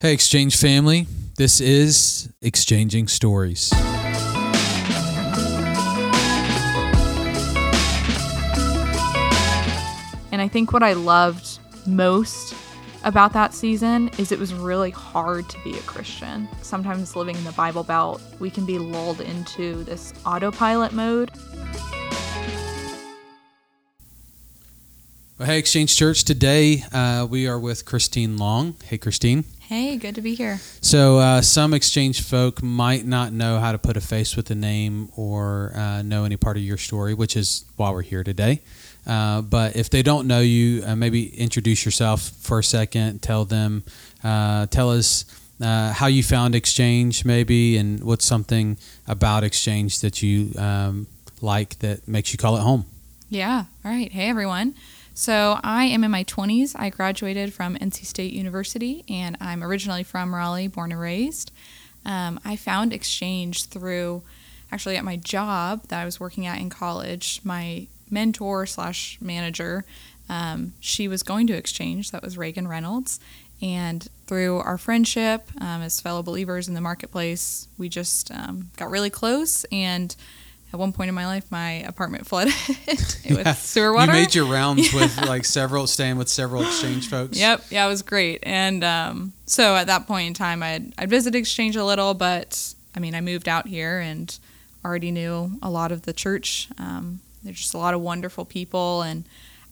Hey, Exchange family. This is Exchanging Stories. And I think what I loved most about that season is it was really hard to be a Christian. Sometimes living in the Bible Belt, we can be lulled into this autopilot mode. Well, hey, Exchange Church. Today uh, we are with Christine Long. Hey, Christine. Hey, good to be here. So, uh, some Exchange folk might not know how to put a face with a name or uh, know any part of your story, which is why we're here today. Uh, but if they don't know you, uh, maybe introduce yourself for a second. Tell them, uh, tell us uh, how you found Exchange, maybe, and what's something about Exchange that you um, like that makes you call it home. Yeah. All right. Hey, everyone. So I am in my 20s. I graduated from NC State University, and I'm originally from Raleigh, born and raised. Um, I found Exchange through actually at my job that I was working at in college. My mentor slash manager, um, she was going to Exchange. That was Reagan Reynolds. And through our friendship um, as fellow believers in the marketplace, we just um, got really close. And at one point in my life, my apartment flooded with sewer water. You made your rounds with like several, staying with several exchange folks. Yep, yeah, it was great. And um, so at that point in time, I'd, I'd visited Exchange a little, but I mean, I moved out here and already knew a lot of the church. Um, there's just a lot of wonderful people, and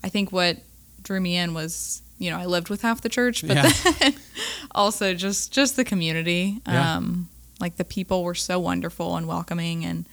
I think what drew me in was you know I lived with half the church, but Yeah. then also just just the community. Yeah. Um, like the people were so wonderful and welcoming, and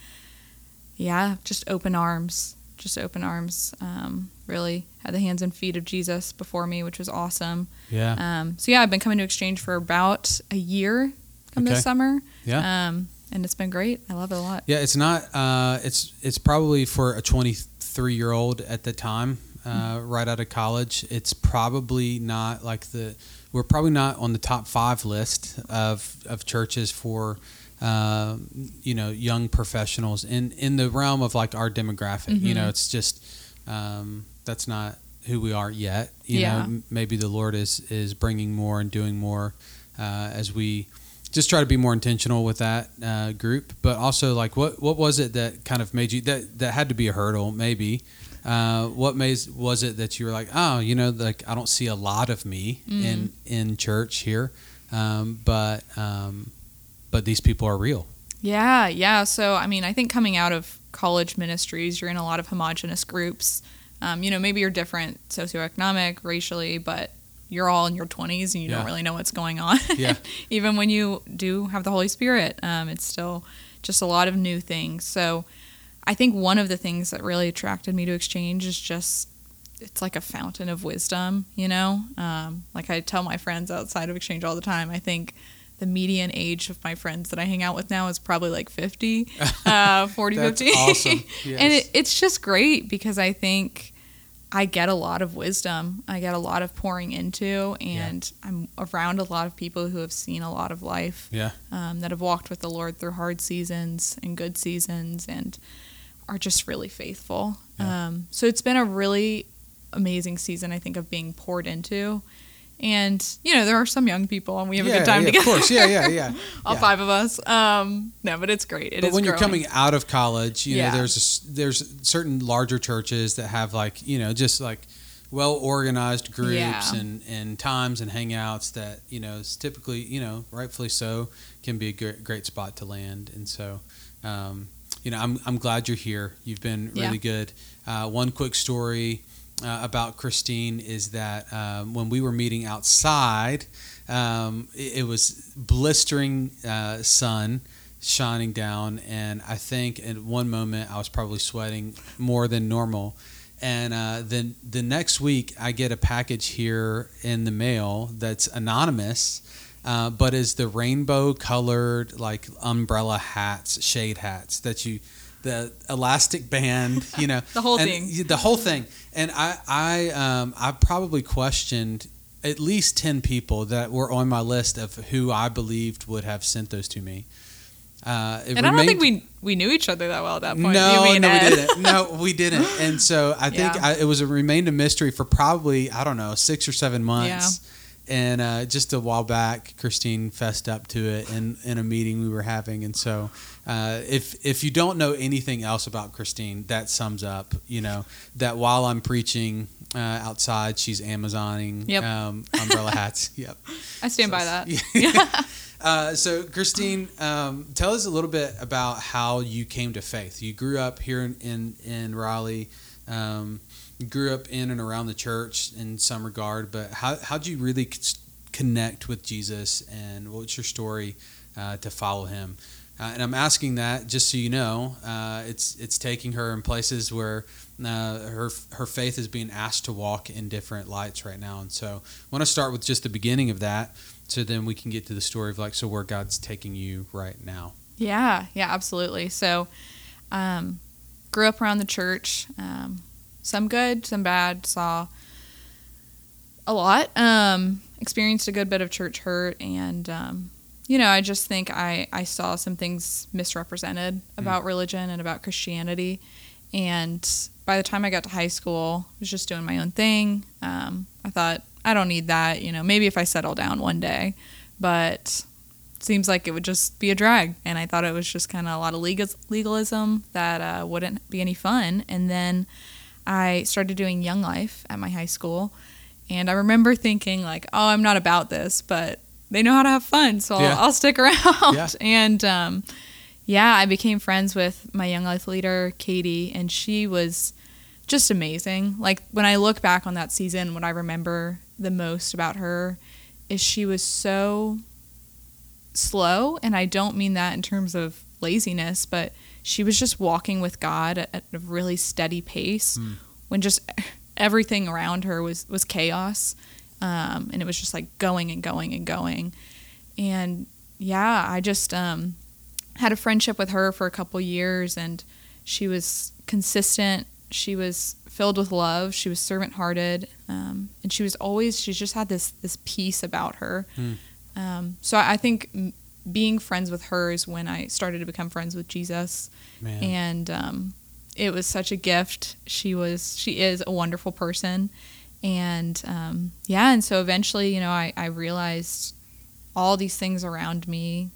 yeah, just open arms, just open arms. Um, really had the hands and feet of Jesus before me, which was awesome. Yeah. Um, so yeah, I've been coming to Exchange for about a year come Okay. this summer. Yeah. Um, and it's been great. I love it a lot. Yeah, it's not. Uh, it's it's probably for a 23 year old at the time, uh, right out of college. It's probably not like the. We're probably not on the top five list of of churches for. Uh, you know, young professionals in in the realm of like our demographic. You know, it's just um, that's not who we are yet. You know, Yeah. m- maybe the Lord is is bringing more and doing more uh, as we just try to be more intentional with that uh, group. But also, like, what what was it that kind of made you that that had to be a hurdle? Maybe uh, what made was it that you were like, oh, you know, like I don't see a lot of me in in church here, um, but um, but these people are real. Yeah, yeah. So, I mean, I think coming out of college ministries, you're in a lot of homogenous groups. Um, you know, maybe you're different socioeconomic, racially, but you're all in your 20s and you Yeah. don't really know what's going on. Yeah. Even when you do have the Holy Spirit, um, it's still just a lot of new things. So, I think one of the things that really attracted me to Exchange is just it's like a fountain of wisdom, you know? Um, like I tell my friends outside of Exchange all the time, I think the median age of my friends that I hang out with now is probably like 50, uh, 40, That's 50. awesome. and it, it's just great because I think I get a lot of wisdom. I get a lot of pouring into, and I'm around a lot of people who have seen a lot of life Yeah, um, that have walked with the Lord through hard seasons and good seasons and are just really faithful. Yeah. Um, so it's been a really amazing season, I think, of being poured into. And, you know, there are some young people and we have yeah, a good time yeah, together. Of course, yeah, yeah, yeah. All yeah. five of us. Um, no, but it's great. It but is when you're coming out of college, you know, there's a there's certain larger churches that have like you know just like well organized groups and and times and hangouts that you know is typically you know rightfully so can be a great, great spot to land. And so, um, you know, I'm I'm glad you're here. You've been really good. Uh, one quick story. Uh, about Christine is that um, when we were meeting outside, um, it, it was blistering uh, sun shining down, and I think in one moment I was probably sweating more than normal. And uh, then the next week, I get a package here in the mail that's anonymous, uh, but is the rainbow colored like umbrella hats, shade hats that you, the elastic band, you know, The whole thing. the whole thing. And I, I, um, I probably questioned at least ten people that were on my list of who I believed would have sent those to me. Uh, And I don't think we we knew each other that well at that point. no, no, we didn't. No, we didn't. And so I think Yeah. I, it was a remained a mystery for probably I don't know six or seven months. And uh, just a while back, Christine fessed up to it in, in a meeting we were having. And so, uh, if if you don't know anything else about Christine, that sums up, you know, that while I'm preaching uh, outside, she's Amazoning Yep. um, umbrella hats. Yep. I stand by that. Yeah. Uh, so, Christine, um, tell us a little bit about how you came to faith. You grew up here in in, in Raleigh. Um, grew up in and around the church in some regard, but how how'd you really connect with Jesus, and what's your story uh, to follow Him? Uh, and I'm asking that just so you know, uh, it's it's taking her in places where uh, her her faith is being asked to walk in different lights right now. And so, I want to start with just the beginning of that, so then we can get to the story of like, so where God's taking you right now. Yeah, yeah, absolutely. So, um, grew up around the church. Um, some good, some bad. Saw a lot. Um, experienced a good bit of church hurt, and um, you know, I just think I I saw some things misrepresented about religion and about Christianity. And by the time I got to high school, I was just doing my own thing. Um, I thought I don't need that. You know, maybe if I settle down one day, but seems like it would just be a drag. And I thought it was just kind of a lot of legalism that uh, wouldn't be any fun. And then I started doing Young Life at my high school. And I remember thinking, like, oh, I'm not about this, but they know how to have fun, so Yeah. I'll, I'll stick around. Yeah. And um, yeah, I became friends with my Young Life leader, Katie, and she was just amazing. Like, when I look back on that season, what I remember the most about her is she was so slow and i don't mean that in terms of laziness but she was just walking with god at, a really steady pace Hmm. when just everything around her was was chaos um, and it was just like going and going and going and yeah i just um, had a friendship with her for a couple years and she was consistent she was filled with love she was servant hearted um, and she was always she just had this this peace about her Hmm. um, so I think being friends with her is when I started to become friends with Jesus, Man. and um, it was such a gift. She was, she is a wonderful person, and um, yeah, and so eventually, you know, I, I realized all these things around me,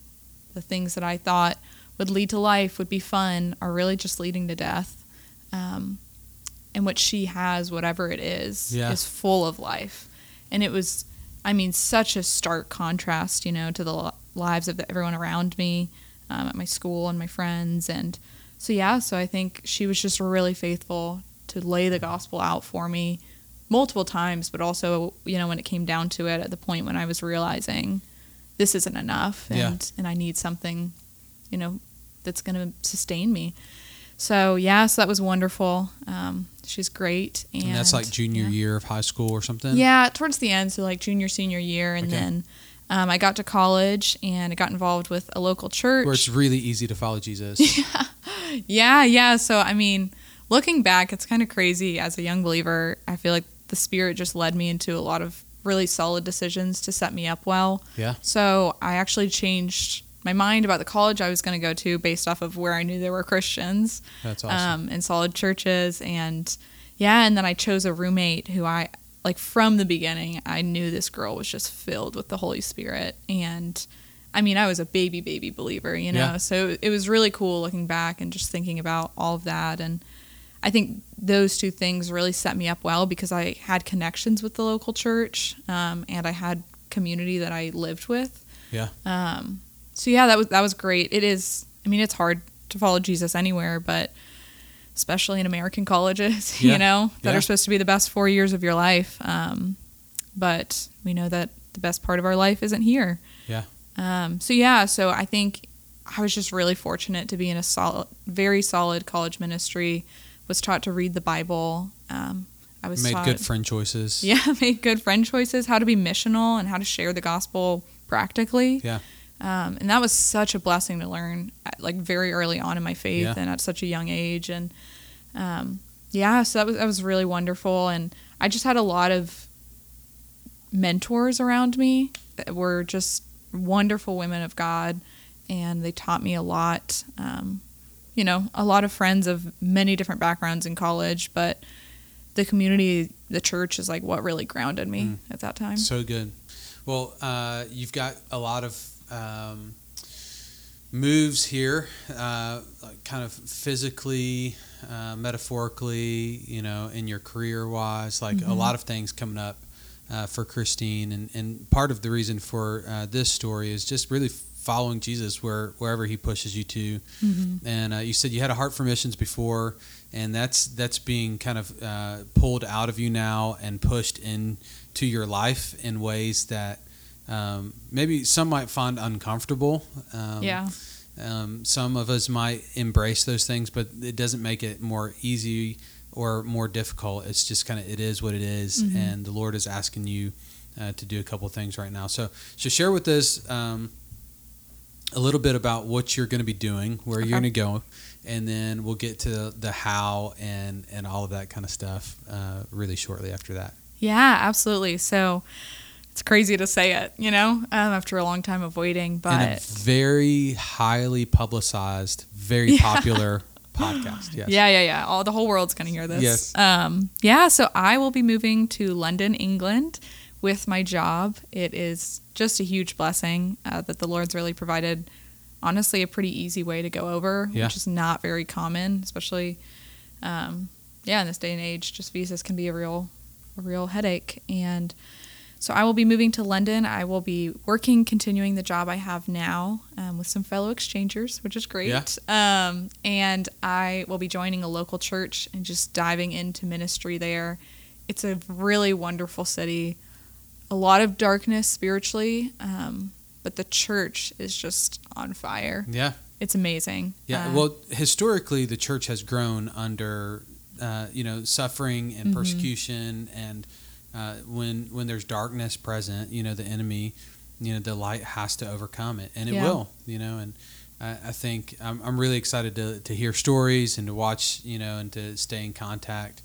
the things that I thought would lead to life, would be fun, are really just leading to death. Um, and what she has, whatever it is, Yeah. is full of life. And it was, I mean, such a stark contrast, you know, to the lives of everyone around me um, at my school and my friends. And so, yeah, so I think she was just really faithful to lay the gospel out for me multiple times, but also, you know, when it came down to it, at the point when I was realizing this isn't enough and, Yeah. and I need something, you know, that's going to sustain me. So, yeah, so that was wonderful. Um, she's great. And, and that's like junior yeah. year of high school or something. Yeah, towards the end, so like junior, senior year, and Okay. then um, I got to college and I got involved with a local church. Where it's really easy to follow Jesus. Yeah, yeah. yeah. So I mean, looking back, it's kind of crazy. As a young believer, I feel like the Spirit just led me into a lot of really solid decisions to set me up well. Yeah. So I actually changed my mind about the college I was going to go to based off of where I knew there were Christians That's awesome. um, and solid churches. And yeah, and then I chose a roommate who I like from the beginning. I knew this girl was just filled with the Holy Spirit, and I mean, I was a baby, baby believer, you know. Yeah. So it was really cool looking back and just thinking about all of that. And I think those two things really set me up well because I had connections with the local church, um, and I had community that I lived with. Yeah. Um, so yeah, that was that was great. It is. I mean, it's hard to follow Jesus anywhere, but especially in American colleges, Yeah. you know, that Yeah. are supposed to be the best four years of your life. Um, but we know that the best part of our life isn't here. Yeah. Um, so yeah, so I think I was just really fortunate to be in a solid, very solid college ministry. Was taught to read the Bible. Um, I was Made taught, good friend choices. yeah, made good friend choices, how to be missional and how to share the gospel practically. Yeah. Um, and that was such a blessing to learn, at, like very early on in my faith Yeah. and at such a young age. And um, yeah, so that was that was really wonderful. And I just had a lot of mentors around me that were just wonderful women of God, and they taught me a lot. Um, you know, a lot of friends of many different backgrounds in college, but the community, the church is like what really grounded me Mm. at that time. So good. Well, uh, you've got a lot of um, moves here, uh, kind of physically, uh, metaphorically, you know, in your career wise, like Mm-hmm. a lot of things coming up uh, for Christine. And, and part of the reason for uh, this story is just really following Jesus where wherever he pushes you to. Mm-hmm. And uh, you said you had a heart for missions before, and that's that's being kind of uh, pulled out of you now and pushed into your life in ways that um, maybe some might find uncomfortable. Um, yeah. Um, some of us might embrace those things, but it doesn't make it more easy or more difficult. It's just kind of it is what it is, Mhm. and the Lord is asking you uh, to do a couple things right now. So, so share with us um, a little bit about what you're going to be doing, where you're going to go, and then we'll get to the how and and all of that kind of stuff uh, really shortly after that. Yeah, absolutely. So it's crazy to say it, you know, um, after a long time of waiting, but very highly publicized, very Yeah. popular podcast. Yes. yeah, yeah, yeah. All the whole world's going to hear this. Yes. Um, yeah. So I will be moving to London, England, with my job. It is just a huge blessing uh, that the Lord's really provided. Honestly, a pretty easy way to go over, Yeah. which is not very common, especially, um, yeah, in this day and age. Just visas can be a real, a real headache, and so I will be moving to London. I will be working, continuing the job I have now um, with some fellow exchangers, which is great. Yeah. Um, and I will be joining a local church and just diving into ministry there. It's a really wonderful city, a lot of darkness spiritually, um, but the church is just on fire. Yeah. It's amazing. Yeah. Uh, well, historically, the church has grown under, uh, you know, suffering and Mhm. persecution, and uh, when when there's darkness present, you know, the enemy, you know, the light has to overcome it, and it Yeah. will, you know, and. I I think I'm, I'm really excited to, to hear stories and to watch, you know, and to stay in contact.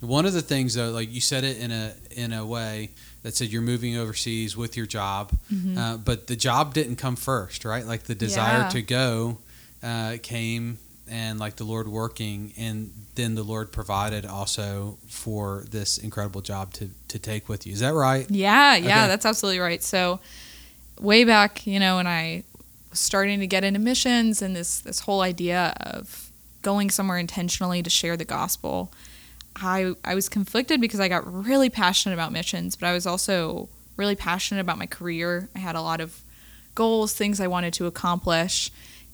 One of the things, though, like you said it in a in a way that said you're moving overseas with your job, mhm. uh, but the job didn't come first, right? Like the desire Yeah. to go uh, came, and like the Lord working, and then the Lord provided also for this incredible job to to take with you. Is that right? Yeah, yeah, Okay. that's absolutely right. So, way back, you know, when I was starting to get into missions and this this whole idea of going somewhere intentionally to share the gospel, I I was conflicted because I got really passionate about missions, but I was also really passionate about my career. I had a lot of goals, things I wanted to accomplish,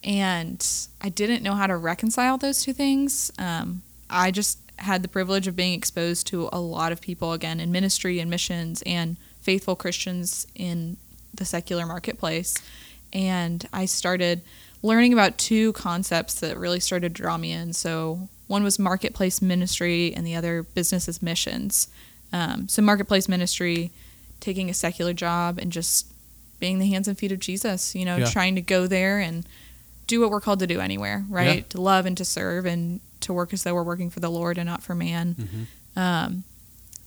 and I didn't know how to reconcile those two things. Um, I just had the privilege of being exposed to a lot of people again in ministry and missions and faithful Christians in the secular marketplace. And I started learning about two concepts that really started to draw me in. So, one was marketplace ministry, and the other business as missions. Um, so, marketplace ministry, taking a secular job and just being the hands and feet of Jesus, you know, Yeah. trying to go there and do what we're called to do anywhere, right? Yeah. To love and to serve and to work as though we're working for the Lord and not for man. Mm-hmm. Um,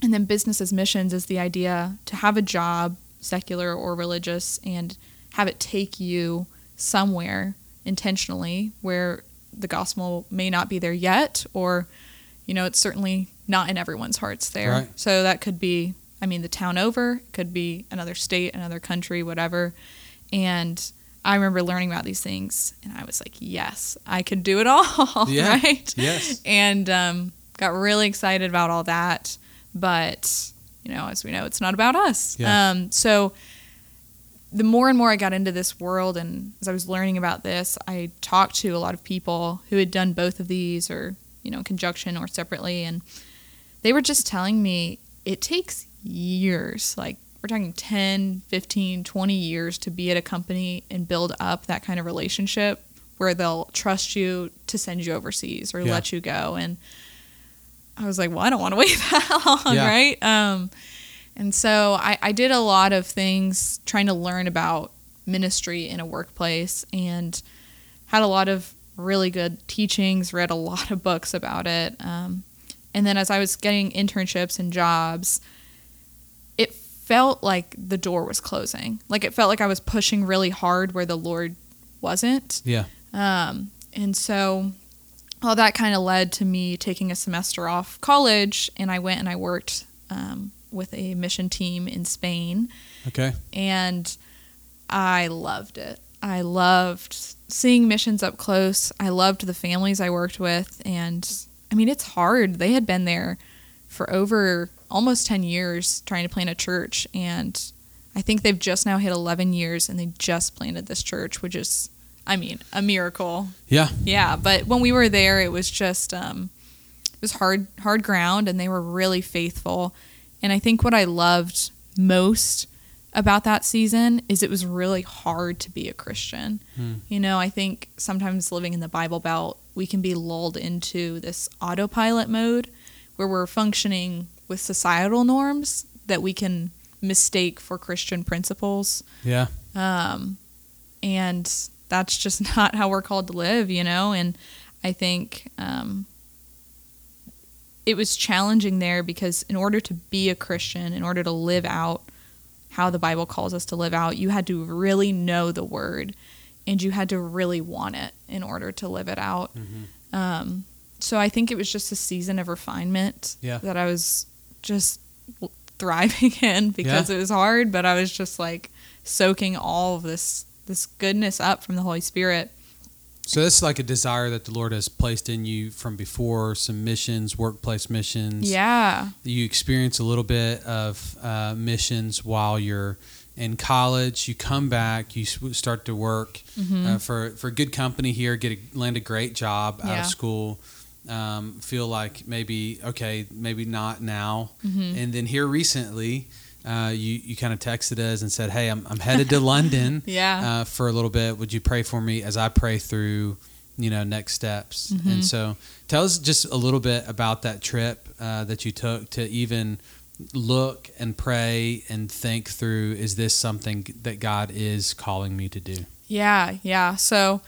and then business as missions is the idea to have a job, secular or religious, and have it take you somewhere intentionally where the gospel may not be there yet, or, you know, it's certainly not in everyone's hearts there. Right. So that could be, I mean, the town over, it could be another state, another country, whatever. And I remember learning about these things, and I was like, yes, I could do it all, Yeah. right? Yes. and um, got really excited about all that. But you know, as we know, it's not about us. Yeah. Um, so the more and more I got into this world, and as I was learning about this, I talked to a lot of people who had done both of these, or you know, in conjunction or separately, and they were just telling me it takes years, like we're talking 10, 15, 20 years to be at a company and build up that kind of relationship where they'll trust you to send you overseas or Yeah. let you go. And I was like, well, I don't want to wait that long, Yeah. right? Um, and so I, I did a lot of things trying to learn about ministry in a workplace and had a lot of really good teachings, read a lot of books about it. Um, and then as I was getting internships and jobs, felt like the door was closing. Like it felt like I was pushing really hard where the Lord wasn't. Yeah. Um, and so all that kind of led to me taking a semester off college, and I went and I worked um, with a mission team in Spain. Okay. and I loved it. I loved seeing missions up close. I loved the families I worked with. And I mean, it's hard. They had been there for over almost 10 years trying to plant a church. And I think they've just now hit 11 years and they just planted this church, which is, I mean, a miracle. Yeah. Yeah. But when we were there, it was just, um, it was hard, hard ground and they were really faithful. And I think what I loved most about that season is it was really hard to be a Christian. Hmm. You know, I think sometimes living in the Bible Belt, we can be lulled into this autopilot mode where we're functioning with societal norms that we can mistake for Christian principles. Yeah. Um, and that's just not how we're called to live, you know? And I think um, it was challenging there because in order to be a Christian, in order to live out how the Bible calls us to live out, you had to really know the word and you had to really want it in order to live it out. Mm-hmm. Um, so I think it was just a season of refinement Yeah. that I was just thriving in because Yeah. it was hard, but I was just like soaking all of this this goodness up from the Holy Spirit. So this is like a desire that the Lord has placed in you from before, some missions, workplace missions. Yeah. You experience a little bit of uh, missions while you're in college. You come back, you start to work uh, for for good company here, get a, land a great job out Yeah. of school. Um, feel like maybe okay, maybe not now. And then here recently, uh, you you kind of texted us and said, "Hey, I'm I'm headed to London." Yeah. uh, for a little bit. Would you pray for me as I pray through, you know, next steps? Mm-hmm. And so, tell us just a little bit about that trip uh, that you took to even look and pray and think through: Is this something that God is calling me to do? Yeah, yeah. So,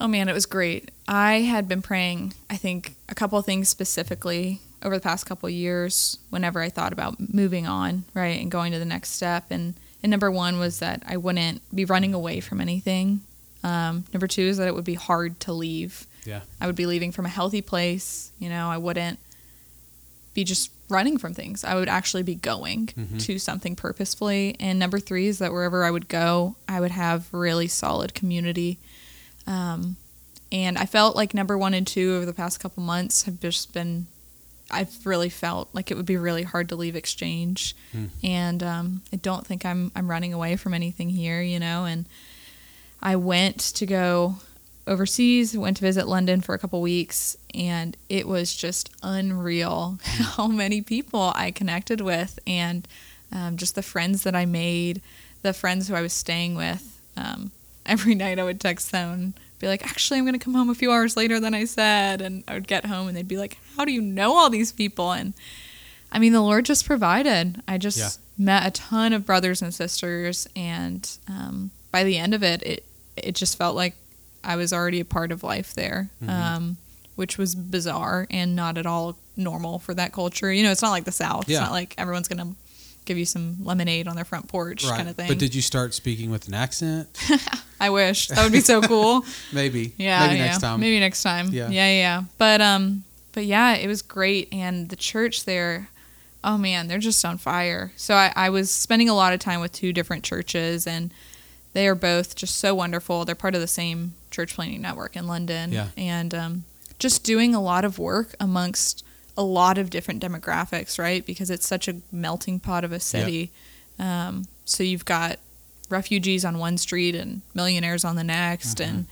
oh man, it was great. I had been praying, I think, a couple of things specifically over the past couple of years whenever I thought about moving on, right, and going to the next step. And, and number one was that I wouldn't be running away from anything. Um, number two is that it would be hard to leave. Yeah. I would be leaving from a healthy place. You know, I wouldn't be just running from things. I would actually be going to something purposefully. And number three is that wherever I would go, I would have really solid community. Um, and I felt like number one and two over the past couple months have just been, I've really felt like it would be really hard to leave exchange. And um, I don't think I'm, I'm running away from anything here, you know. And I went to go overseas, went to visit London for a couple weeks, and it was just unreal how many people I connected with and um, just the friends that I made, the friends who I was staying with. Um, every night I would text them and be like, actually, I'm going to come home a few hours later than I said. And I would get home and they'd be like, how do you know all these people? And I mean, the Lord just provided. I just Yeah. met a ton of brothers and sisters, and um, by the end of it, it it just felt like I was already a part of life there, Mm-hmm. um, which was bizarre and not at all normal for that culture. You know, it's not like the South. Yeah. It's not like everyone's gonna give you some lemonade on their front porch kind of thing. But did you start speaking with an accent? I wish that would be so cool. Maybe. Yeah, Maybe yeah. next time. Maybe next time. Yeah. yeah, yeah. But um, but yeah, it was great, and the church there, oh man, they're just on fire. So I, I was spending a lot of time with two different churches, and they are both just so wonderful. They're part of the same church planting network in London, Yeah. and um, just doing a lot of work amongst a lot of different demographics, right? Because it's such a melting pot of a city. Um, so you've got refugees on one street and millionaires on the next, and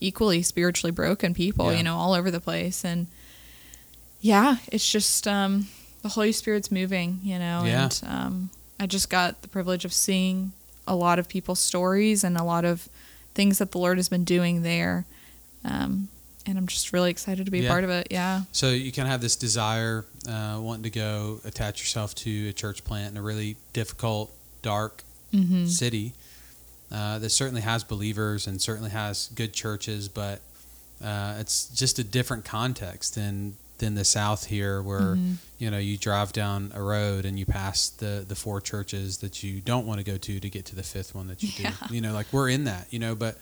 equally spiritually broken people, Mm-hmm. Yeah. you know, all over the place. And yeah, it's just um, the Holy Spirit's moving, you know, Yeah. and um, I just got the privilege of seeing a lot of people's stories and a lot of things that the Lord has been doing there. Um, and I'm just really excited to be Yeah. part of it. Yeah. So you kind of have this desire, uh, wanting to go attach yourself to a church plant in a really difficult, dark Mm-hmm. city uh, that certainly has believers and certainly has good churches, but uh, it's just a different context than than the South here, where Mm-hmm. you know you drive down a road and you pass the the four churches that you don't want to go to to get to the fifth one that you Yeah. do. You know, like we're in that, you know, but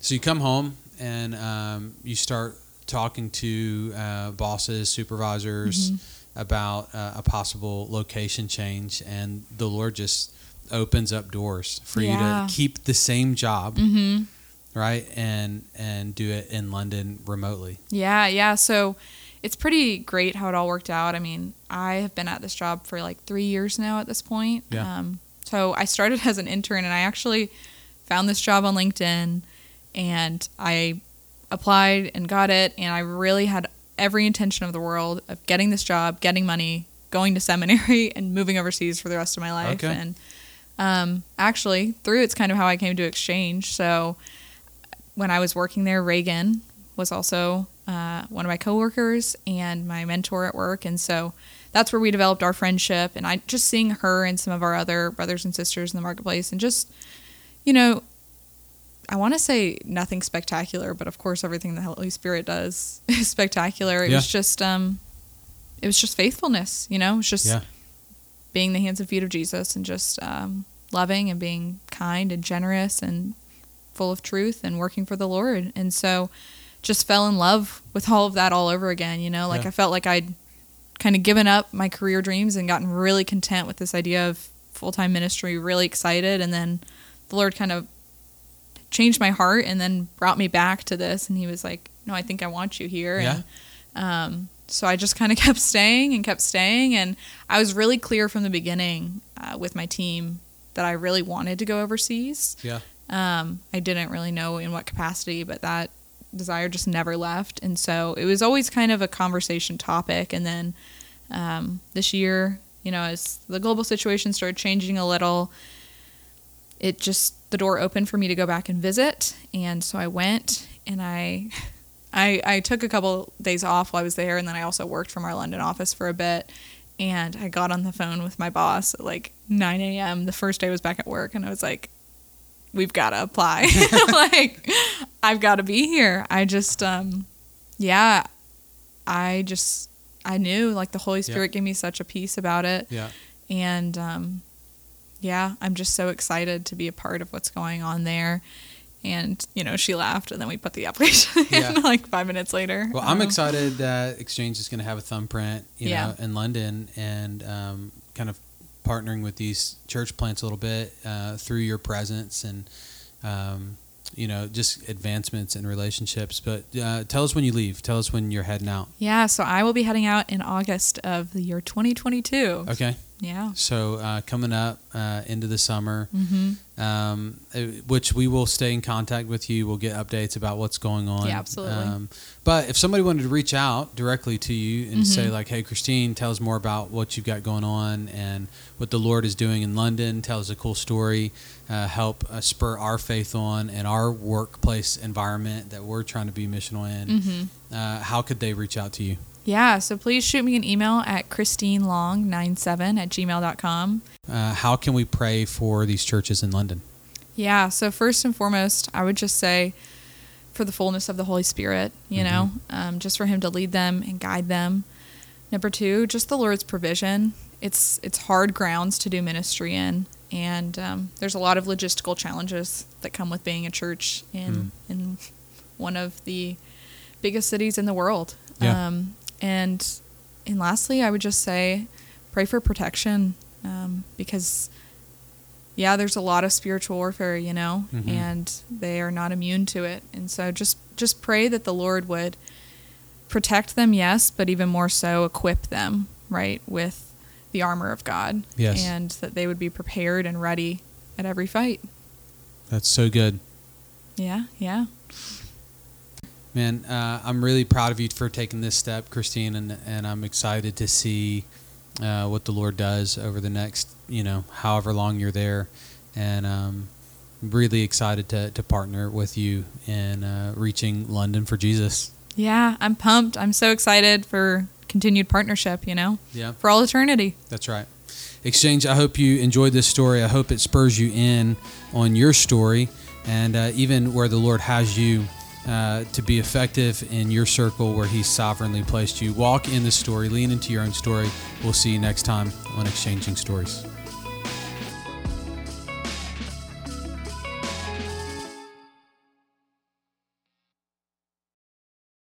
so you come home and um, you start talking to uh, bosses, supervisors Mm-hmm. about uh, a possible location change, and the Lord just opens up doors for Yeah. you to keep the same job, Mm-hmm. right? And and do it in London remotely. Yeah, yeah. So it's pretty great how it all worked out. I mean, I have been at this job for like three years now at this point. Yeah. Um, so I started as an intern and I actually found this job on LinkedIn and I applied and got it. And I really had every intention of the world of getting this job, getting money, going to seminary, and moving overseas for the rest of my life. Okay. And um, actually, through it's kind of how I came to exchange. So when I was working there, Reagan was also uh, one of my coworkers and my mentor at work, and so that's where we developed our friendship. And I just seeing her and some of our other brothers and sisters in the marketplace, and just you know, I want to say nothing spectacular, but of course, everything the Holy Spirit does is spectacular. It Yeah. was just um, it was just faithfulness. You know, It's just Yeah. being the hands and feet of Jesus and just um, loving and being kind and generous and full of truth and working for the Lord. And so just fell in love with all of that all over again, you know, like Yeah. I felt like I'd kind of given up my career dreams and gotten really content with this idea of full-time ministry, really excited and then the Lord kind of changed my heart and then brought me back to this and he was like, "No, I think I want you here." Yeah. And um so I just kind of kept staying and kept staying and I was really clear from the beginning uh, with my team that I really wanted to go overseas. Yeah. Um, I didn't really know in what capacity, but that desire just never left. And so it was always kind of a conversation topic. And then um, this year, you know, as the global situation started changing a little, it just, the door open for me to go back and visit. And so I went and I. I, I took a couple days off while I was there, and then I also worked from our London office for a bit. And I got on the phone with my boss at like 9 a.m. the first day I was back at work, and I was like, we've got to apply. like, I've got to be here. I just, um, yeah, I just, I knew like the Holy Spirit gave me such a peace about it. Yeah. And, um, yeah, I'm just so excited to be a part of what's going on there. And, you know, she laughed and then we put the application Yeah. in like five minutes later. Well, I'm Um, excited that Exchange is going to have a thumbprint, you Yeah. know, in London and um, kind of partnering with these church plants a little bit uh, through your presence and, um, you know, just advancements in relationships. But uh, tell us when you leave. Tell us when you're heading out. Yeah, so I will be heading out in August of the year 2022. Okay. Yeah. So uh, coming up uh, into the summer, Mm-hmm. um, uh, which we will stay in contact with you. We'll get updates about what's going on. Yeah, absolutely. Um, but if somebody wanted to reach out directly to you and say Mm-hmm. like, "Hey, Christine, tell us more about what you've got going on and what the Lord is doing in London. Tell us a cool story. Uh, help uh, spur our faith on in our workplace environment that we're trying to be missional in." Mm-hmm. Uh, how could they reach out to you? Yeah, so please shoot me an email at christinelong97 at gmail.com. Uh, how can we pray for these churches in London? Yeah, so first and foremost, I would just say for the fullness of the Holy Spirit, you know, um, just for Him to lead them and guide them. Number two, just the Lord's provision. It's it's hard grounds to do ministry in, and um, there's a lot of logistical challenges that come with being a church in in one of the biggest cities in the world. Yeah. Um, and and lastly, I would just say pray for protection um, because yeah, there's a lot of spiritual warfare, you know, Mhm. and they are not immune to it. And so just just pray that the Lord would protect them, yes, but even more so equip them, right, with the armor of God. Yes. And that they would be prepared and ready at every fight. That's so good. Yeah, yeah. Man, uh, I'm really proud of you for taking this step, Christine, and and I'm excited to see uh, what the Lord does over the next, you know, however long you're there, and um, really excited to to partner with you in uh, reaching London for Jesus. Yeah, I'm pumped. I'm so excited for continued partnership, you know, Yeah, for all eternity. that's right. Exchange. I hope you enjoyed this story. I hope it spurs you in on your story, and uh, even where the Lord has you. Uh, to be effective in your circle where He's sovereignly placed you. Walk in the story, lean into your own story. We'll see you next time on Exchanging Stories.